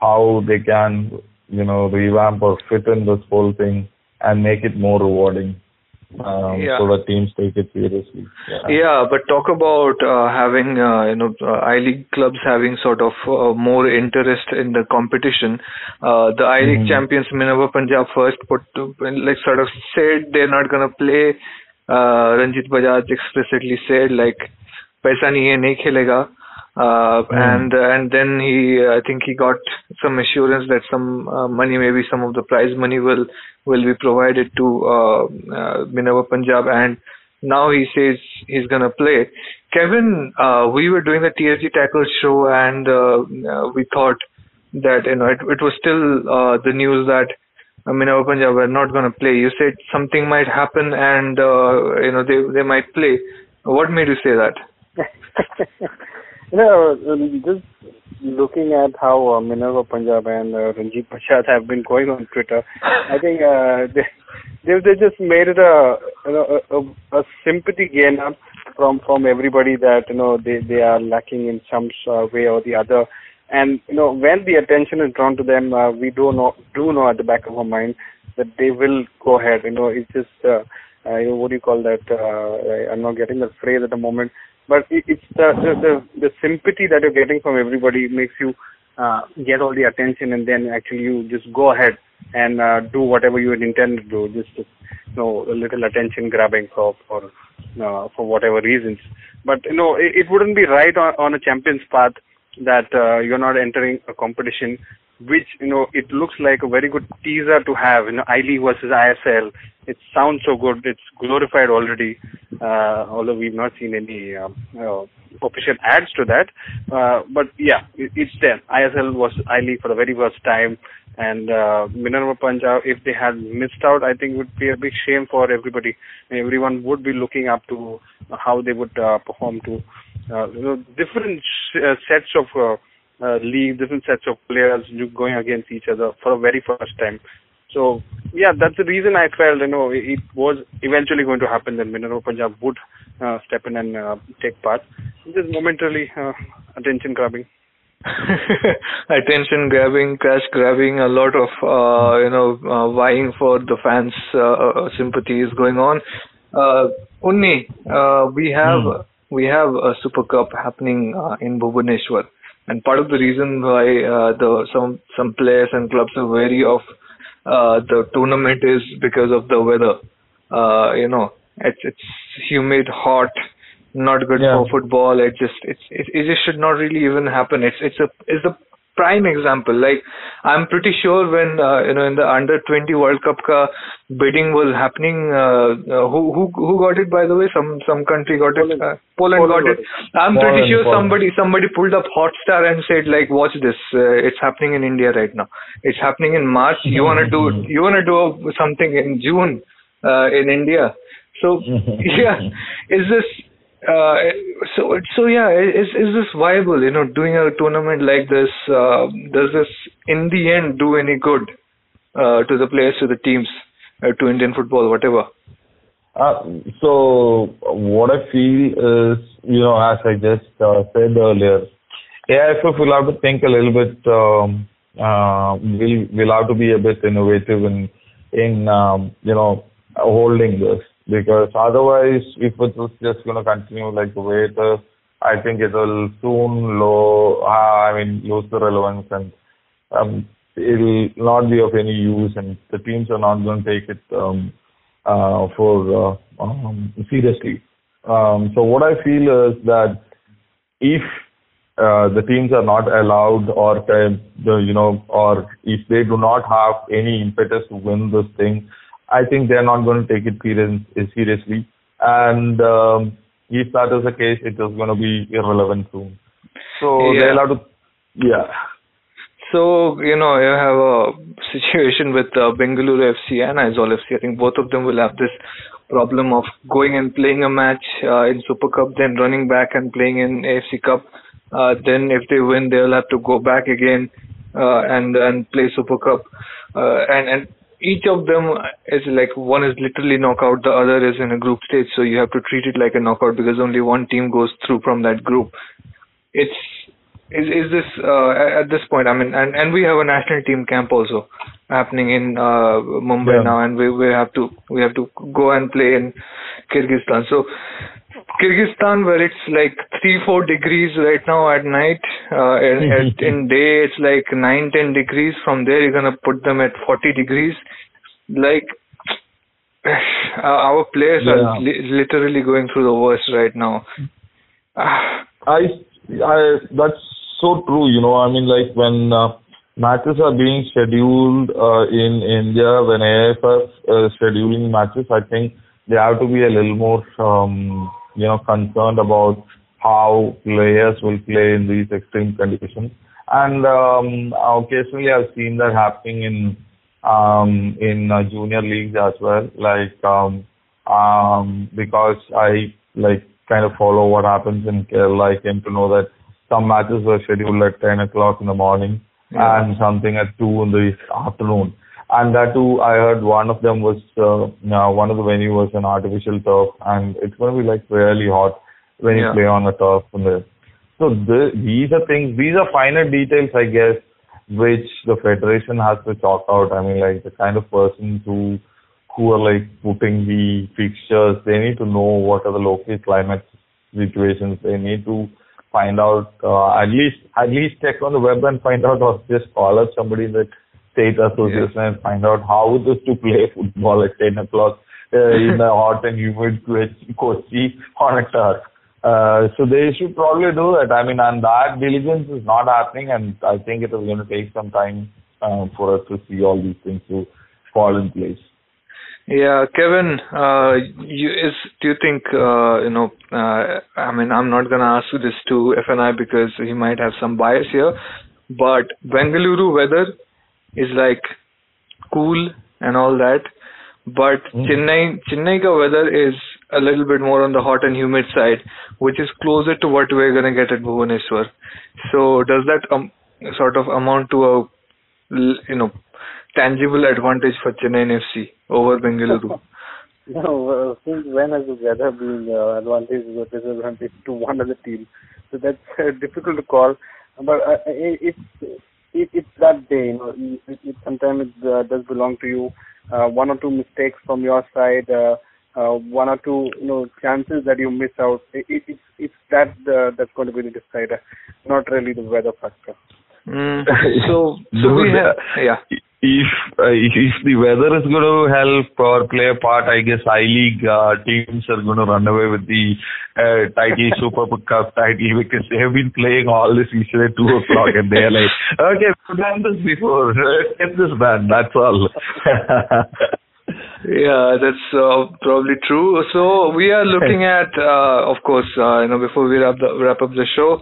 how they can you know revamp or fit in this whole thing and make it more rewarding um, yeah. so teams take it seriously. Yeah, yeah but talk about uh, having uh, you know uh, I League clubs having sort of uh, more interest in the competition. Uh, the I League mm-hmm. champions Minerva Punjab first put like sort of said they're not gonna play. Uh, Ranjit Bajaj explicitly said like, "Paisa nahi hai, nahi khelega." Uh, and and then he I think he got some assurance that some uh, money maybe some of the prize money will will be provided to uh, uh, Minerva Punjab and now he says he's gonna play. Kevin, uh, we were doing the TFG tackle show and uh, uh, we thought that you know it, it was still uh, the news that uh, Minerva Punjab were not gonna play. You said something might happen and uh, you know they they might play. What made you say that? you know, um, just looking at how uh, Minerva Punjab and uh, Ranjit Prasad have been going on Twitter, I think uh, they they they just made it a you know a, a, a sympathy gain up from from everybody that you know they they are lacking in some uh, way or the other. And you know when the attention is drawn to them, uh, we do know do know at the back of our mind that they will go ahead. You know, it's just uh, uh, what do you call that? Uh, I'm not getting the phrase at the moment, but it's the, the the the sympathy that you're getting from everybody makes you uh, get all the attention, and then actually you just go ahead and uh, do whatever you had intended to do. Just you know, a little attention grabbing for for uh, for whatever reasons. But you know, it, it wouldn't be right on, on a champion's path that uh, you're not entering a competition which you know it looks like a very good teaser to have you know I League versus ISL it sounds so good. It's glorified already uh, although we've not seen any um, uh, official ads to that. Uh, but yeah it, it's there. ISL was I League for the very first time. And uh, Minerva Punjab if they had missed out I think would be a big shame for everybody. Everyone would be looking up to how they would uh, perform to uh, you know different uh, sets of uh, uh, league, different sets of players going against each other for a very first time. So yeah, that's the reason I felt you know it, it was eventually going to happen that Minerva Punjab would uh, step in and uh, take part. Just momentarily uh, attention grabbing. attention grabbing, cash grabbing, a lot of uh, you know uh, vying for the fans' uh, sympathy is going on. Uh, Unni, uh, we have we have a Super Cup happening uh, in Bhubaneswar, and part of the reason why uh, the some some players and clubs are wary of uh, the tournament is because of the weather. Uh, you know, it's it's humid, hot, not good Yeah. for football. It just it's it, it just should not really even happen. It's it's a it's a prime example. Like I'm pretty sure when uh, you know in the under 20 World Cup ka bidding was happening, uh, uh, who who who got it by the way? Some some country got it. Uh, Poland, got it. I'm pretty sure Poland. somebody somebody pulled up Hotstar and said like, watch this. Uh, it's happening in India right now. It's happening in March. You wanna do you wanna do something in June uh, in India. So yeah, is this uh, so so yeah is is this viable? You know, doing a tournament like this uh, does this in the end do any good uh, to the players, to the teams, uh, to Indian football, whatever? Uh, so what I feel is, you know, as I just said earlier, AIFF will have to think a little bit. Um, will will have to be a bit innovative in in um, you know holding this because otherwise, if it was just going to continue like the way it is, I think it will soon low. Uh, I mean, lose the relevance and um, it'll not be of any use, and the teams are not going to take it. Um, uh, for uh, um, seriously. Um, so what I feel is that if uh, the teams are not allowed or uh, you know or if they do not have any impetus to win this thing, I think they're not going to take it serious, seriously. And um, if that is the case, it is going to be irrelevant soon. So Yeah. they'll have to, yeah. So you know you have a situation with uh, Bengaluru FC and Aizawl FC. I think both of them will have this problem of going and playing a match uh, in Super Cup, then running back and playing in AFC Cup. Uh, then if they win, they'll have to go back again uh, and and play Super Cup. Uh, and and each of them is like one is literally knockout, the other is in a group stage. So you have to treat it like a knockout because only one team goes through from that group. It's is is this uh, at this point? I mean, and and we have a national team camp also happening in uh, Mumbai Yeah. now, and we we have to we have to go and play in Kyrgyzstan. So Kyrgyzstan, where it's like three four degrees right now at night, uh, and at, in day it's like nine ten degrees. From there, you're gonna put them at forty degrees. Like uh, our players Yeah. are li- literally going through the worst right now. I, I, that's so true. You know, I mean, like when uh, matches are being scheduled uh, in India, when AFF uh, scheduling matches, I think they have to be a little more, um, you know, concerned about how players will play in these extreme conditions. And um, occasionally, I've seen that happening in um, in uh, junior leagues as well. Like um, um, because I like kind of follow what happens in Kerala. I came to know that some matches were scheduled at 10 o'clock in the morning Yeah. and something at 2 in the afternoon. And that too, I heard one of them was, uh, now one of the venue was an artificial turf and it's going to be like really hot when you Yeah. play on a turf. So the, these are things, these are finer details, I guess, which the federation has to chalk out. I mean, like the kind of persons who who are like putting the fixtures, they need to know what are the local climate situations. They need to find out uh, at least at least check on the web and find out, or just call up somebody in the state association and find out how it is to play football at 10 o'clock uh, in the hot and humid Kochi on a turf. Uh, so they should probably do that. I mean, and that diligence is not happening, and I think it is going to take some time uh, for us to see all these things to fall in place. Yeah, Kevin, uh, you, is do you think uh, you know? Uh, I mean, I'm not gonna ask this to FNI because he might have some bias here, but Bengaluru weather is like cool and all that, but Chennai Chennai ka weather is a little bit more on the hot and humid side, which is closer to what we're gonna get at Bhubaneswar. So does that um, sort of amount to a you know tangible advantage for Chennaiyin FC over Bengaluru? No, uh, since when has the weather been uh, advantage or disadvantage to one of the team? So that's uh, difficult to call. But uh, it, it's it, it's that day, you know. It, it, sometimes it uh, does belong to you. Uh, one or two mistakes from your side, uh, uh, one or two you know chances that you miss out. It, it, it's it's that uh, that's going to be the decider, not really the weather factor. Mm, so so we have yeah. If, uh, if the weather is going to help or play a part, I guess I League uh, teams are going to run away with the uh, title, Super Cup title, because they have been playing all this season at two o'clock, and they are like, okay, we've done this before, get this done. That's all. Yeah, that's uh, probably true. So we are looking at, uh, of course, uh, you know, before we wrap the, wrap up the show,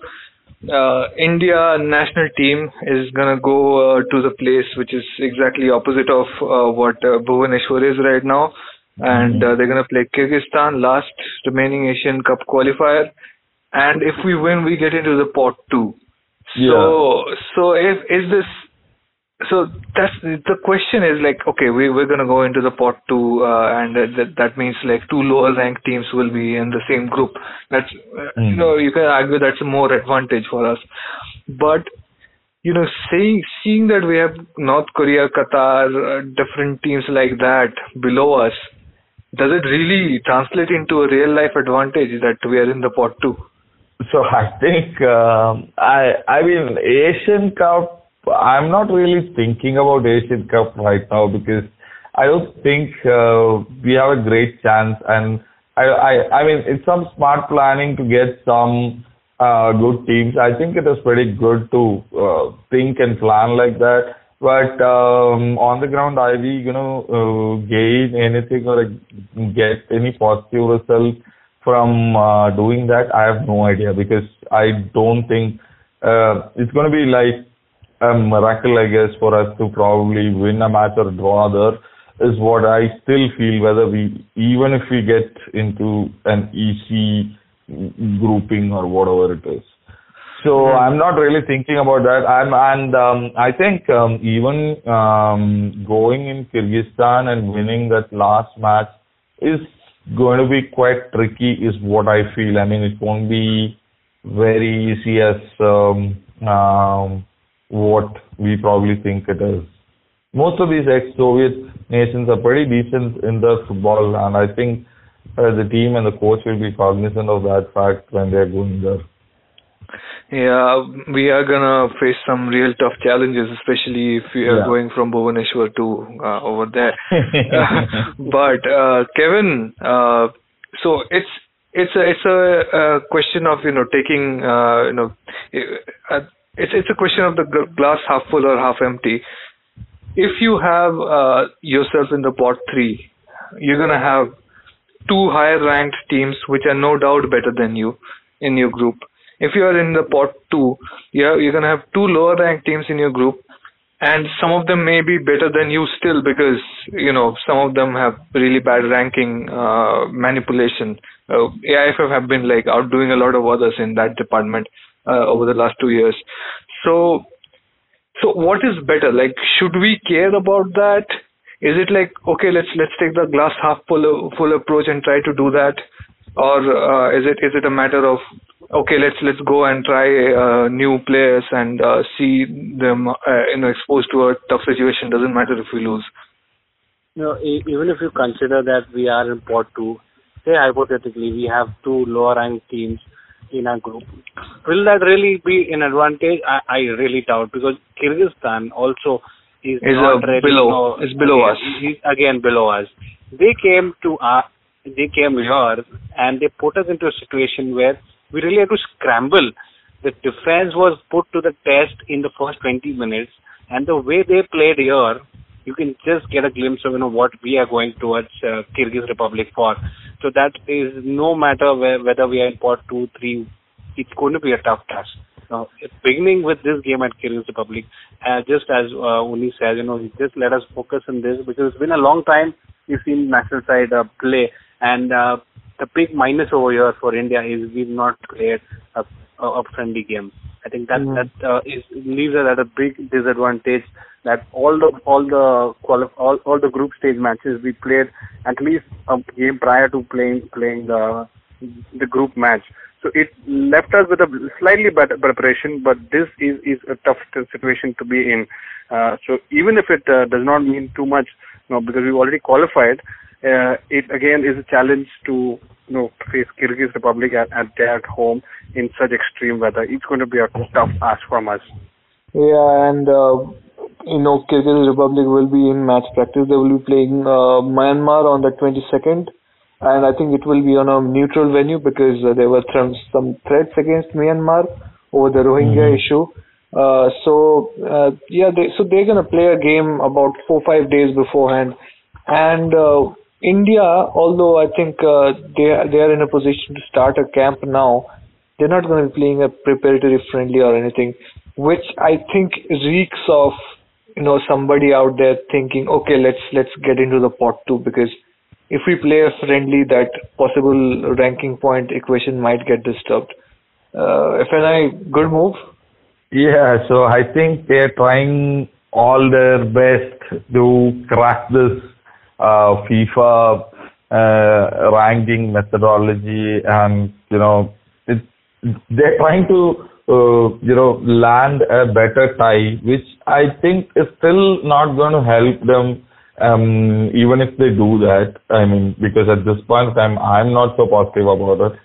uh, India national team is gonna go uh, to the place which is exactly opposite of uh, what uh, Bhubaneswar is right now, and uh, they're gonna play Kyrgyzstan, last remaining Asian Cup qualifier, and if we win, we get into the pot two. So, so if is this so that's the question is like okay we we're gonna go into the pot two uh, and that, that means like two lower ranked teams will be in the same group. That's uh, you know you can argue that's a more advantage for us. But you know seeing seeing that we have North Korea Qatar uh, different teams like that below us does it really translate into a real life advantage that we are in the pot two? So I think um, I I mean Asian Cup. I'm not really thinking about Asian Cup right now because I don't think uh, we have a great chance. And I I I mean it's some smart planning to get some uh, good teams. I think it is pretty good to uh, think and plan like that. But um, on the ground, are we going to gain anything or get any positive result from uh, doing that? I have no idea because I don't think uh, it's going to be like a miracle, I guess, for us to probably win a match or draw another is what I still feel whether we, even if we get into an EC grouping or whatever it is. So mm-hmm. I'm not really thinking about that. I'm, and um, I think um, even um, going in Kyrgyzstan and winning that last match is going to be quite tricky, is what I feel. I mean, it won't be very easy as um, um, what we probably think it is. Most of these ex-Soviet nations are pretty decent in the football, and I think uh, the team and the coach will be cognizant of that fact when they're going there. Yeah, we are gonna face some real tough challenges, especially if we are yeah. going from Bhubaneswar to uh, over there. but uh, Kevin, uh, so it's it's a it's a, a, question of you know taking uh, you know uh, it's it's a question of the glass half full or half empty. If you have uh, yourself in the pot three, you're gonna have two higher ranked teams which are no doubt better than you in your group if you are in the pot two, you're, you're to have two lower ranked teams in your group, and some of them may be better than you still because you know some of them have really bad ranking uh, manipulation. Uh, AIFF have been like outdoing a lot of others in that department uh, over the last two years. So, so what is better? Like, should we care about that? Is it like okay, let's let's take the glass half full full approach and try to do that, or uh, is it is it a matter of okay, let's let's go and try uh, new players and uh, see them uh, you know exposed to a tough situation. Doesn't matter if we lose. No, even if you consider that we are in pot two, say hypothetically we have two lower ranked teams in our group, will that really be an advantage? I, I really doubt because Kyrgyzstan also is, is uh, not ready. Below, is below again, us. Is again below us. They came to our, they came here and they put us into a situation where we really had to scramble. The defense was put to the test in the first 20 minutes, and the way they played here, you can just get a glimpse of you know what we are going towards uh, Kyrgyz Republic for. So that is no matter where, whether we are in pot two, three, it's going to be a tough task. Now, beginning with this game at Kyrgyz Republic, uh, just as uh, Unni says, you know, just let us focus on this because it's been a long time we've seen national side uh, play, and uh, the big minus over here for India is we've not played a, a friendly game. I think that mm. that uh, is leaves us at a big disadvantage. That all the all the quali- all all the group stage matches we played at least a game prior to playing playing the the group match. So it left us with a slightly better preparation, but this is is a tough situation to be in. Uh, so even if it uh, does not mean too much, you know, because we've already qualified, uh, it again is a challenge to you know face Kyrgyz Republic at, at their home in such extreme weather. It's going to be a tough ask from us. Yeah, and uh, you know Kyrgyz Republic will be in match practice. They will be playing uh, Myanmar on the 22nd, and I think it will be on a neutral venue because uh, there were th- some threats against Myanmar over the Rohingya mm-hmm. issue. Uh, so uh, yeah, they, so they're gonna play a game about four five days beforehand, and uh, India, although I think uh, they are, they are in a position to start a camp now, they're not going to be playing a preparatory friendly or anything, which I think reeks of you know somebody out there thinking, okay, let's let's get into the pot two because if we play a friendly, that possible ranking point equation might get disturbed. Uh, FNI, good move. Yeah, so I think they're trying all their best to crack this uh, FIFA uh, ranking methodology, and you know, it, they're trying to uh, you know land a better tie, which I think is still not going to help them. Um, even if they do that, I mean, because at this point in time, I'm not so positive about it.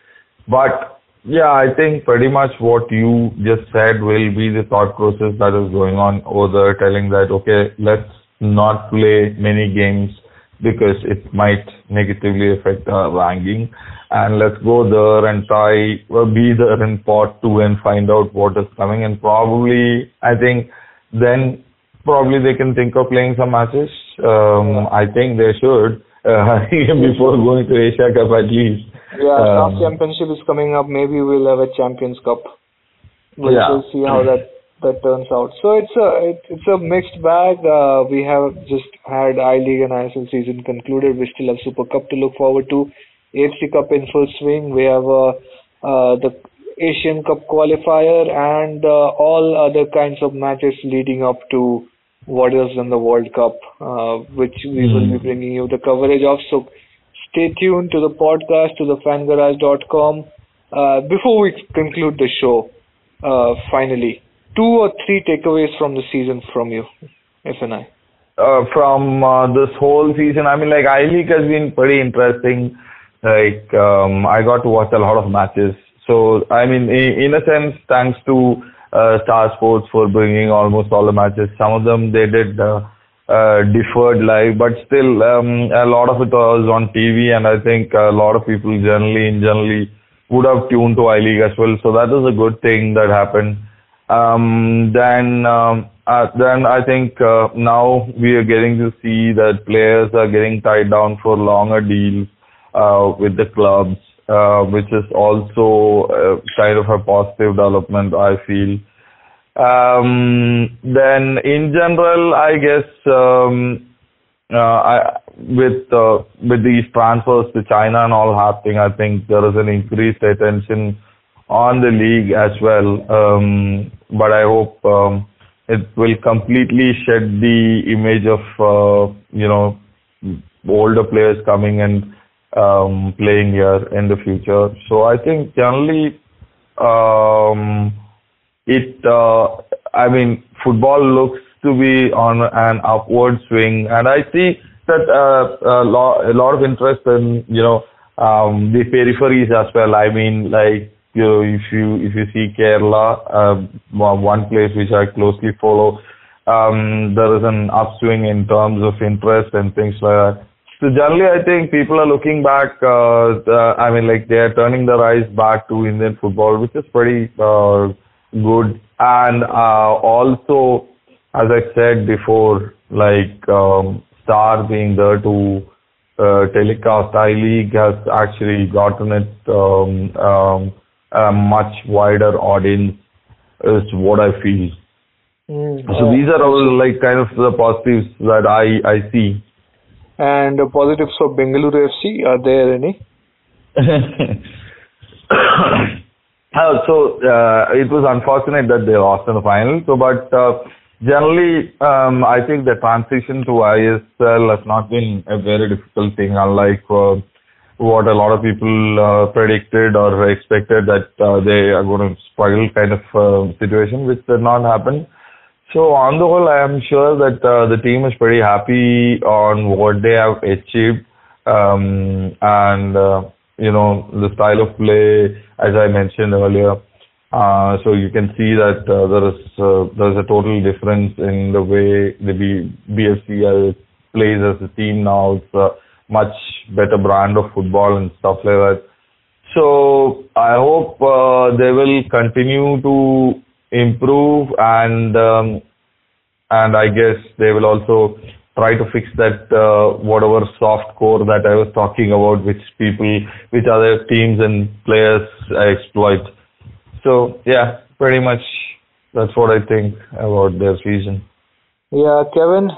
But yeah, I think pretty much what you just said will be the thought process that is going on over there, telling that okay, let's not play many games because it might negatively affect our ranking. And let's go there and try well, be there in part two and find out what is coming. And probably, I think then probably they can think of playing some matches. Um, I think they should uh, before going to Asia Cup at least. Yeah, um, championship is coming up. Maybe we'll have a Champions Cup. We'll yeah. see how that that turns out. So it's a it, it's a mixed bag. Uh, we have just had I League and ISL season concluded. We still have Super Cup to look forward to. AFC Cup in full swing. We have uh, uh, the Asian Cup qualifier and uh, all other kinds of matches leading up to what is in the World Cup, uh, which we mm. will be bringing you the coverage of. So stay tuned to the podcast to the fangarage.com. Uh, before we conclude the show, uh, finally, two or three takeaways from the season from you, FNI. Uh, from uh, this whole season, I mean, like I League has been pretty interesting. Like um, I got to watch a lot of matches. So I mean, in, in a sense, thanks to uh, Star Sports for bringing almost all the matches. Some of them they did uh, uh, deferred live, but still um, a lot of it was on TV, and I think a lot of people generally, in generally would have tuned to I League as well. So that is a good thing that happened. Um, then, um, uh, then I think uh, now we are getting to see that players are getting tied down for longer deals uh, with the clubs, uh, which is also uh, kind of a positive development. I feel. Um, then, in general, I guess um, uh, I, with with these transfers to China and all happening, I think there is an increased attention on the league as well. Um, but I hope um, it will completely shed the image of uh, you know older players coming and um, playing here in the future. So I think generally um, it. Uh, I mean, football looks to be on an upward swing, and I see that uh, a, lot, a lot of interest in you know um, the peripheries as well. I mean, like you if you if you see Kerala, uh, one place which I closely follow, um, there is an upswing in terms of interest and things like that. So generally, I think people are looking back. Uh, uh, I mean, like they are turning their eyes back to Indian football, which is pretty uh, good. And uh, also, as I said before, like um, Star being there to uh, telecast I League has actually gotten it um, um, a much wider audience is what I feel. Mm, so these are all like kind of the positives that I I see. And the positives for Bengaluru FC are there any? uh, so uh, it was unfortunate that they lost in the final. So, but uh, generally, um, I think the transition to ISL has not been a very difficult thing, unlike uh, what a lot of people uh, predicted or expected that uh, they are going to struggle kind of uh, situation, which did not happen. So on the whole, I am sure that uh, the team is pretty happy on what they have achieved, um, and uh, you know the style of play, as I mentioned earlier. Uh, so you can see that there is there is a total difference in the way the B- BFCL plays as a team now. It's much better brand of football and stuff like that. So I hope uh, they will continue to improve and um, and I guess they will also try to fix that uh, whatever soft core that I was talking about, which people, which other teams and players exploit. So yeah, pretty much that's what I think about their season. Yeah, Kevin,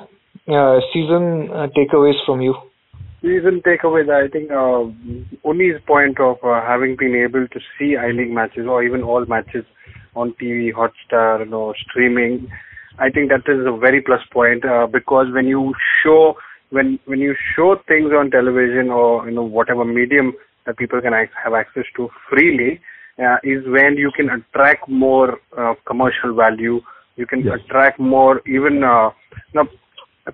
uh, season uh, takeaways from you. Season takeaways, I think uh, only his point of uh, having been able to see I League matches or even all matches on TV, Hotstar, you know, streaming. I think that is a very plus point uh, because when you show when when you show things on television or you know whatever medium that people can have access to freely, uh, is when you can attract more uh, commercial value. You can yes. attract more even uh, you know,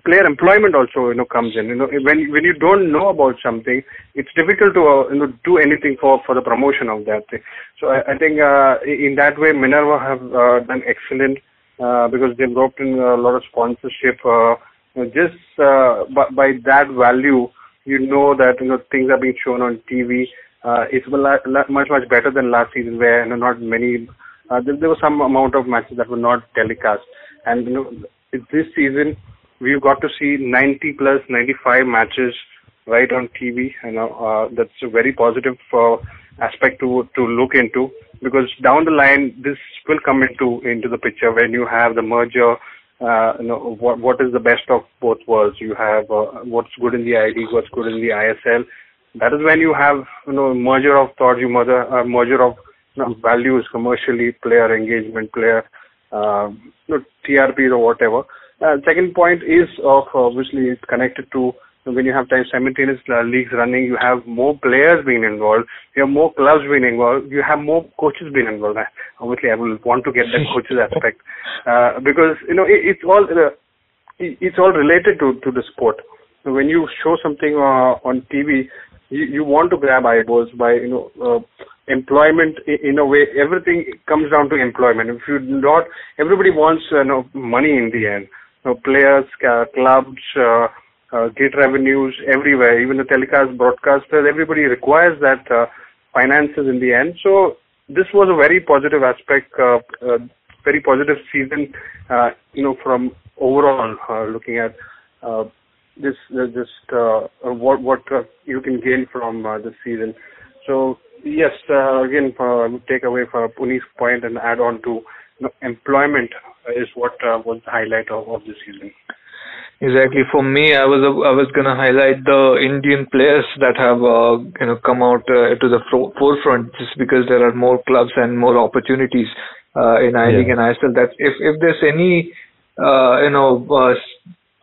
player employment also you know comes in. You know when when you don't know about something, it's difficult to uh, you know do anything for for the promotion of that thing. So I, I think uh, in that way Minerva have uh, done excellent uh, because they've roped in a lot of sponsorship. Uh, just uh, by, by that value, you know that you know things are being shown on TV. Uh, it's much much better than last season where you know, not many. Uh, there, there was some amount of matches that were not telecast, and you know this season we've got to see 90 plus 95 matches right on TV. Know, uh, that's a very positive for aspect to to look into because down the line this will come into into the picture when you have the merger. Uh, you know what what is the best of both worlds. You have uh, what's good in the ID, what's good in the ISL. That is when you have you know merger of thoughts, you merger uh, merger of you know, values commercially, player engagement, player uh, you know, TRPs or whatever. Uh, second point is of obviously it's connected to when you have time simultaneous uh, leagues running, you have more players being involved, you have more clubs being involved, you have more coaches being involved. Obviously, I will want to get that coaches aspect uh, because you know it, it's all uh, it's all related to to the sport. So when you show something uh, on TV, you, you want to grab eyeballs by you know uh, employment in a way. Everything comes down to employment. If you not, everybody wants uh, you know money in the end. Know, players, uh, clubs. Uh, uh, get revenues everywhere, even the telecast broadcasters, everybody requires that uh, finances in the end. So this was a very positive aspect, uh, uh, very positive season, uh, you know, from overall uh, looking at uh, this, uh, just uh, uh, what what uh, you can gain from uh, this season. So yes, uh, again, uh, take away from Puneet's point and add on to employment is what uh, was the highlight of, of this season. Exactly. For me, I was I was gonna highlight the Indian players that have uh, you know come out uh, to the fro- forefront just because there are more clubs and more opportunities uh, in I League yeah. and ISL. That if if there's any uh, you know uh,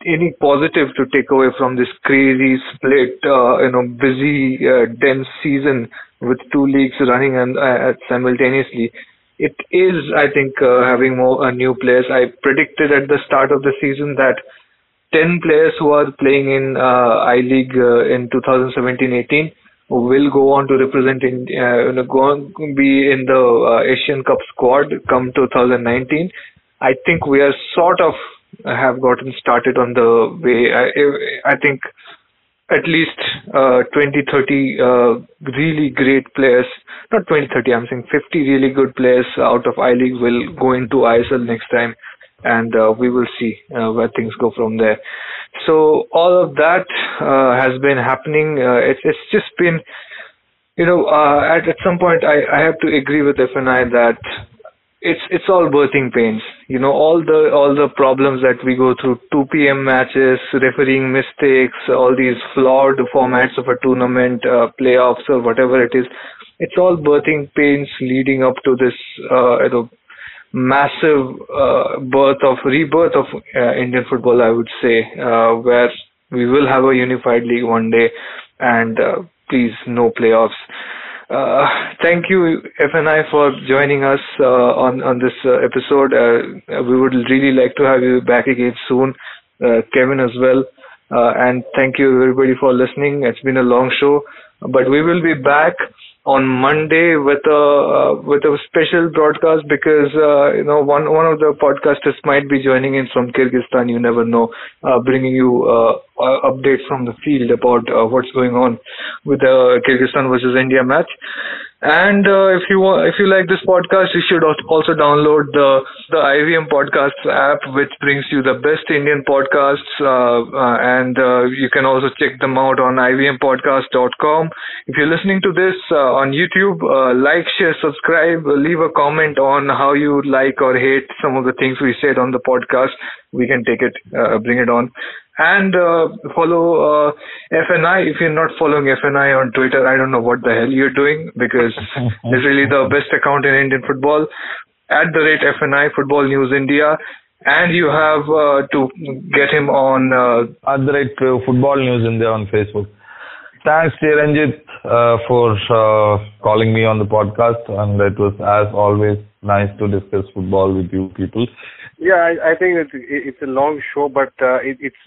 any positive to take away from this crazy split uh, you know busy uh, dense season with two leagues running and uh, simultaneously it is i think uh, having more uh, new players i predicted at the start of the season that 10 players who are playing in uh, I League uh, in 2017-18 will go on to represent in uh, go on be in the uh, Asian Cup squad come 2019. I think we are sort of have gotten started on the way. I, I think at least uh, 20, 30 uh, really great players, not 20, 30, I'm saying 50 really good players out of I League will go into ISL next time and uh, we will see uh, where things go from there. So all of that uh, has been happening. Uh, it's it's just been, you know, uh, at at some point I I have to agree with FNI that it's it's all birthing pains. You know, all the all the problems that we go through, 2 p.m. matches, refereeing mistakes, all these flawed formats of a tournament, uh, playoffs or whatever it is. It's all birthing pains leading up to this, you know, massive uh, birth of rebirth of uh, Indian football, I would say, uh, where we will have a unified league one day, and uh, please no playoffs. Uh, thank you, FNI, for joining us uh, on on this episode. we would really like to have you back again soon, Kevin as well. and thank you everybody for listening. It's been a long show, but we will be back on Monday with a uh, with a special broadcast because uh, you know one one of the podcasters might be joining in from Kyrgyzstan. You never know, uh, bringing you uh, updates from the field about uh, what's going on with the Kyrgyzstan versus India match. And uh, if you want, if you like this podcast, you should also download the the IVM Podcasts app, which brings you the best Indian podcasts. Uh, uh, and uh, you can also check them out on ivmpodcast.com. If you're listening to this uh, on YouTube, uh, like, share, subscribe, leave a comment on how you like or hate some of the things we said on the podcast. We can take it, bring it on and uh, follow uh, FNI. If you're not following FNI on Twitter, I don't know what the hell you're doing because it's really the best account in Indian football. At the rate FNI Football News India, and you have uh, to get him on uh, at the rate uh, Football News India on Facebook. Thanks, Chiranjit, uh, for calling me on the podcast, and it was as always nice to discuss football with you people. Yeah, I, I think it's it's a long show, but uh, it, it's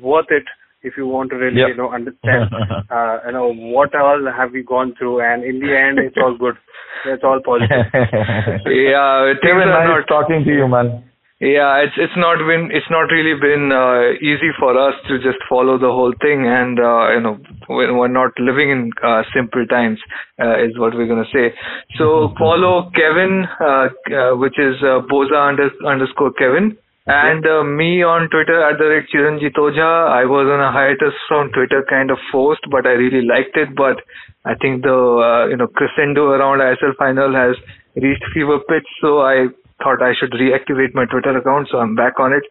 worth it if you want to really yep. you know understand uh, you know what all have we gone through, and in the end, it's all good. It's all positive. yeah, Kevin, nice not talking to you, man. Yeah, it's it's not been it's not really been uh, easy for us to just follow the whole thing, and uh, you know we're, not living in uh, simple times, uh, is what we're gonna say. So follow Kevin, uh, uh, which is uh, Boza under, underscore Kevin And uh, me on Twitter at the rate Chiranjit Ojha. I was on a hiatus from Twitter, kind of forced, but I really liked it. But I think the uh, you know crescendo around ISL final has reached fever pitch, so I thought I should reactivate my Twitter account. So I'm back on it.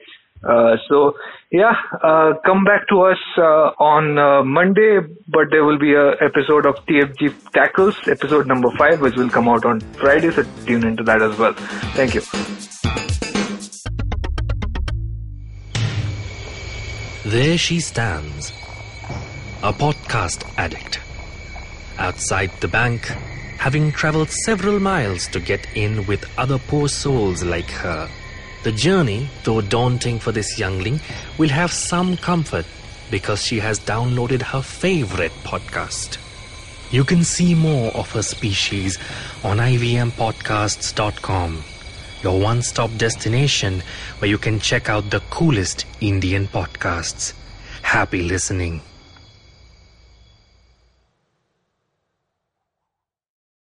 Uh, so yeah, uh, come back to us uh, on uh, Monday, but there will be a episode of TFG Tackles, episode number five, which will come out on Friday. So tune into that as well. Thank you. There she stands, a podcast addict. Outside the bank, having traveled several miles to get in with other poor souls like her. The journey, though daunting for this youngling, will have some comfort because she has downloaded her favorite podcast. You can see more of her species on ivmpodcasts.com, your one stop destination where you can check out the coolest Indian podcasts. Happy listening.